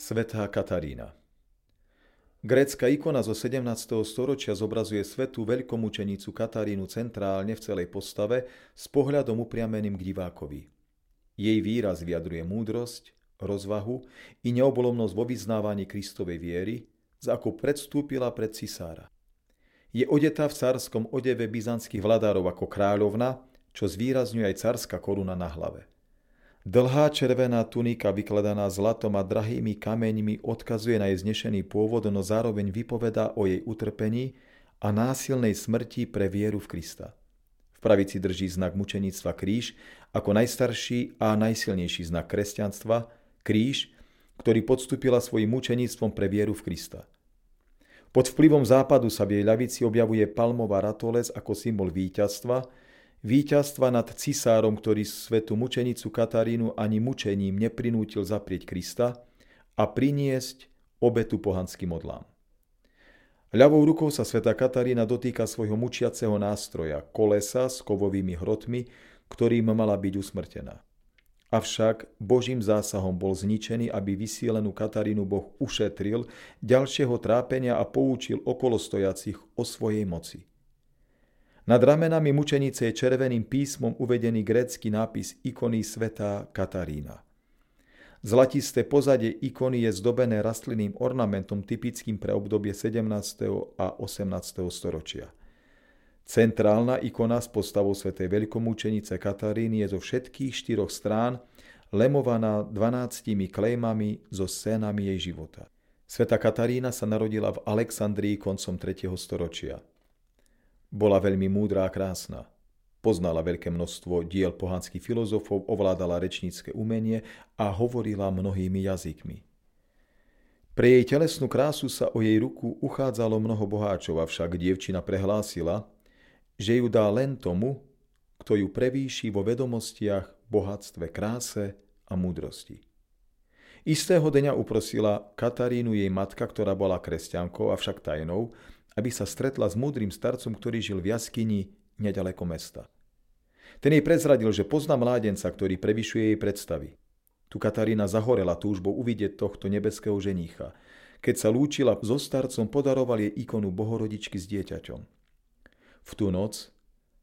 Svetá Katarína Grécka ikona zo 17. storočia zobrazuje svetú veľkomučenicu Katarínu centrálne v celej postave s pohľadom upriameným k divákovi. Jej výraz vyjadruje múdrosť, rozvahu i neobolomnosť vo vyznávaní Kristovej viery, za ako predstúpila pred cisára. Je odetá v cárskom odeve byzantských vladárov ako kráľovna, čo zvýrazňuje aj cárska koruna na hlave. Dlhá červená tunika vykladaná zlatom a drahými kameňmi odkazuje na jej znešený pôvod, no zároveň vypovedá o jej utrpení a násilnej smrti pre vieru v Krista. V pravici drží znak mučenictva kríž ako najstarší a najsilnejší znak kresťanstva, kríž, ktorý podstúpila svojim mučenictvom pre vieru v Krista. Pod vplyvom západu sa v jej ľavici objavuje palmová ratolec ako symbol víťazstva, víťazstva nad cisárom, ktorý svetu mučenicu Katarínu ani mučením neprinútil zaprieť Krista a priniesť obetu pohanským modlám. Ľavou rukou sa sveta Katarína dotýka svojho mučiaceho nástroja, kolesa s kovovými hrotmi, ktorým mala byť usmrtená. Avšak Božím zásahom bol zničený, aby vysílenú Katarínu Boh ušetril ďalšieho trápenia a poučil okolostojacich o svojej moci. Nad ramenami mučenice je červeným písmom uvedený grécky nápis ikony svetá Katarína. Zlatisté pozadie ikony je zdobené rastlinným ornamentom typickým pre obdobie 17. a 18. storočia. Centrálna ikona s postavou svätej veľkomúčenice Kataríny je zo všetkých štyroch strán lemovaná 12 klejmami so scénami jej života. Sveta Katarína sa narodila v Alexandrii koncom 3. storočia. Bola veľmi múdra a krásna. Poznala veľké množstvo diel pohanských filozofov, ovládala rečnícke umenie a hovorila mnohými jazykmi. Pre jej telesnú krásu sa o jej ruku uchádzalo mnoho boháčov, avšak dievčina prehlásila, že ju dá len tomu, kto ju prevýši vo vedomostiach, bohatstve, kráse a múdrosti. Istého dňa uprosila Katarínu jej matka, ktorá bola kresťankou, avšak tajnou, aby sa stretla s múdrym starcom, ktorý žil v jaskyni nedaleko mesta. Ten jej prezradil, že pozná mládenca, ktorý prevyšuje jej predstavy. Tu Katarína zahorela túžbou uvidieť tohto nebeského ženícha. Keď sa lúčila so starcom, podaroval jej ikonu bohorodičky s dieťaťom. V tú noc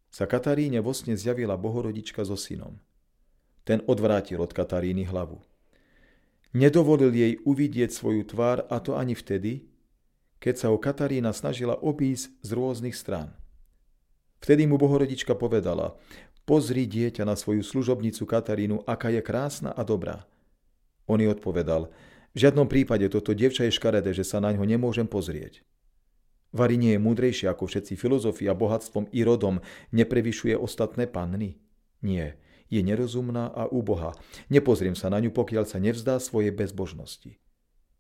sa Kataríne vo sne zjavila bohorodička so synom. Ten odvrátil od Kataríny hlavu. Nedovolil jej uvidieť svoju tvár a to ani vtedy, keď sa ho Katarína snažila obísť z rôznych strán. Vtedy mu bohorodička povedala, pozri dieťa na svoju služobnicu Katarínu, aká je krásna a dobrá. On jej odpovedal, v žiadnom prípade toto dievča je škaredé, že sa na ňo nemôžem pozrieť. Vary je múdrejšie ako všetci filozofi a bohatstvom i rodom neprevyšuje ostatné panny? Nie, je nerozumná a úbohá. Nepozriem sa na ňu, pokiaľ sa nevzdá svojej bezbožnosti.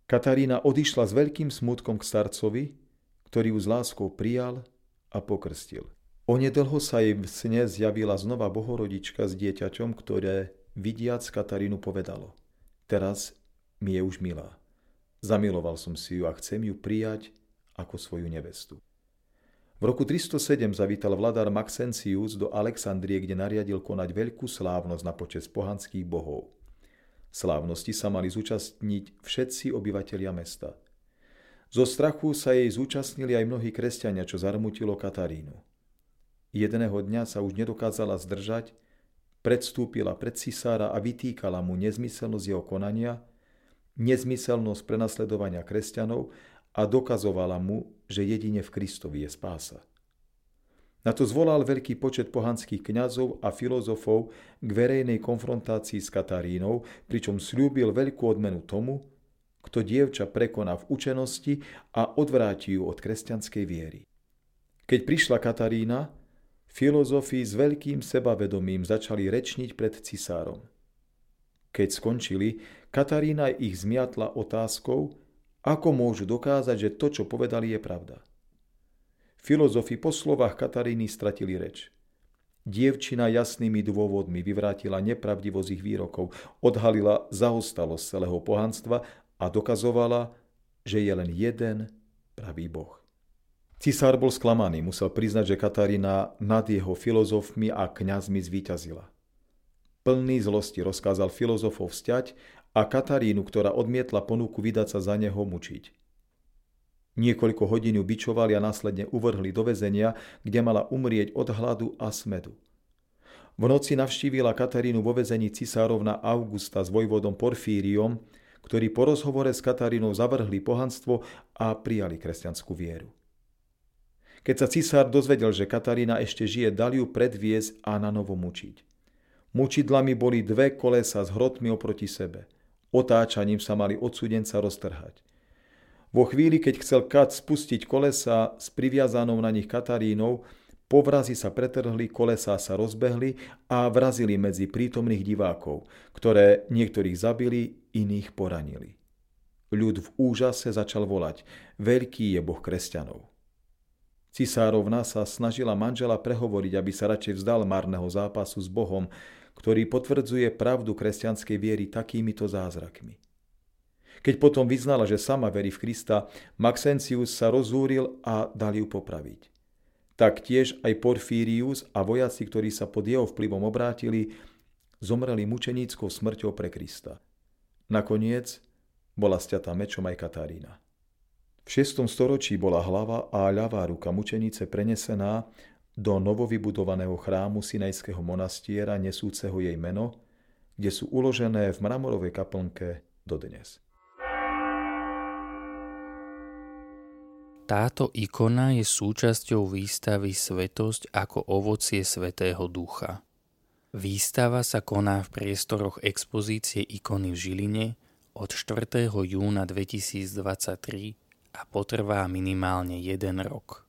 Katarína odišla s veľkým smutkom k starcovi, ktorý ju s láskou prijal a pokrstil. Onedlho sa jej v sne zjavila znova bohorodička s dieťaťom, ktoré vidiac Katarínu povedalo. Teraz mi je už milá. Zamiloval som si ju a chcem ju prijať ako svoju nevestu. V roku 307 zavítal vladár Maxencius do Alexandrie, kde nariadil konať veľkú slávnosť na počes pohanských bohov. Slávnosti sa mali zúčastniť všetci obyvatelia mesta. Zo strachu sa jej zúčastnili aj mnohí kresťania, čo zarmutilo Katarínu. Jedného dňa sa už nedokázala zdržať, predstúpila pred cisára a vytýkala mu nezmyselnosť jeho konania, nezmyselnosť prenasledovania kresťanov a dokazovala mu, že jedine v Kristovi je spása. Na to zvolal veľký počet pohanských kňazov a filozofov k verejnej konfrontácii s Katarínou, pričom slúbil veľkú odmenu tomu, kto dievča prekoná v učenosti a odvráti ju od kresťanskej viery. Keď prišla Katarína, filozofi s veľkým sebavedomím začali rečniť pred cisárom. Keď skončili, Katarína ich zmiatla otázkou, ako môžu dokázať, že to, čo povedali, je pravda. Filozofi po slovách Kataríny stratili reč. Dievčina jasnými dôvodmi vyvrátila nepravdivosť ich výrokov, odhalila zaostalosť celého pohanstva a dokazovala, že je len jeden pravý boh. Cisár bol sklamaný, musel priznať, že Katarína nad jeho filozofmi a kňazmi zvíťazila. Plný zlosti rozkázal filozofov vzťať a Katarínu, ktorá odmietla ponuku vydať sa za neho mučiť. Niekoľko hodín ju bičovali a následne uvrhli do väzenia, kde mala umrieť od hladu a smedu. V noci navštívila Katarínu vo väzení cisárovna Augusta s vojvodom Porfíriom, ktorí po rozhovore s Katarínou zavrhli pohanstvo a prijali kresťanskú vieru. Keď sa cisár dozvedel, že Katarína ešte žije, dal ju predviesť a na novo mučiť. Mučidlami boli dve kolesa s hrotmi oproti sebe. Otáčaním sa mali odsudenca roztrhať. Vo chvíli, keď chcel Kat spustiť kolesa s priviazanou na nich Katarínou, povrazy sa pretrhli, kolesá sa rozbehli a vrazili medzi prítomných divákov, ktoré niektorých zabili, iných poranili. Ľud v úžase začal volať, veľký je Boh kresťanov. Cisárovna sa snažila manžela prehovoriť, aby sa radšej vzdal marného zápasu s Bohom, ktorý potvrdzuje pravdu kresťanskej viery takýmito zázrakmi. Keď potom vyznala, že sama verí v Krista, Maxencius sa rozúril a dal ju popraviť. Tak tiež aj Porfírius a vojaci, ktorí sa pod jeho vplyvom obrátili, zomreli mučeníckou smrťou pre Krista. Nakoniec bola stiatá mečom aj Katarína. V 6. storočí bola hlava a ľavá ruka mučenice prenesená do novovybudovaného chrámu Sinajského monastiera nesúceho jej meno, kde sú uložené v mramorovej kaplnke dodnes. Táto ikona je súčasťou výstavy Svetosť ako ovocie Svetého Ducha. Výstava sa koná v priestoroch expozície ikony v Žiline od 4. júna 2023 a potrvá minimálne jeden rok.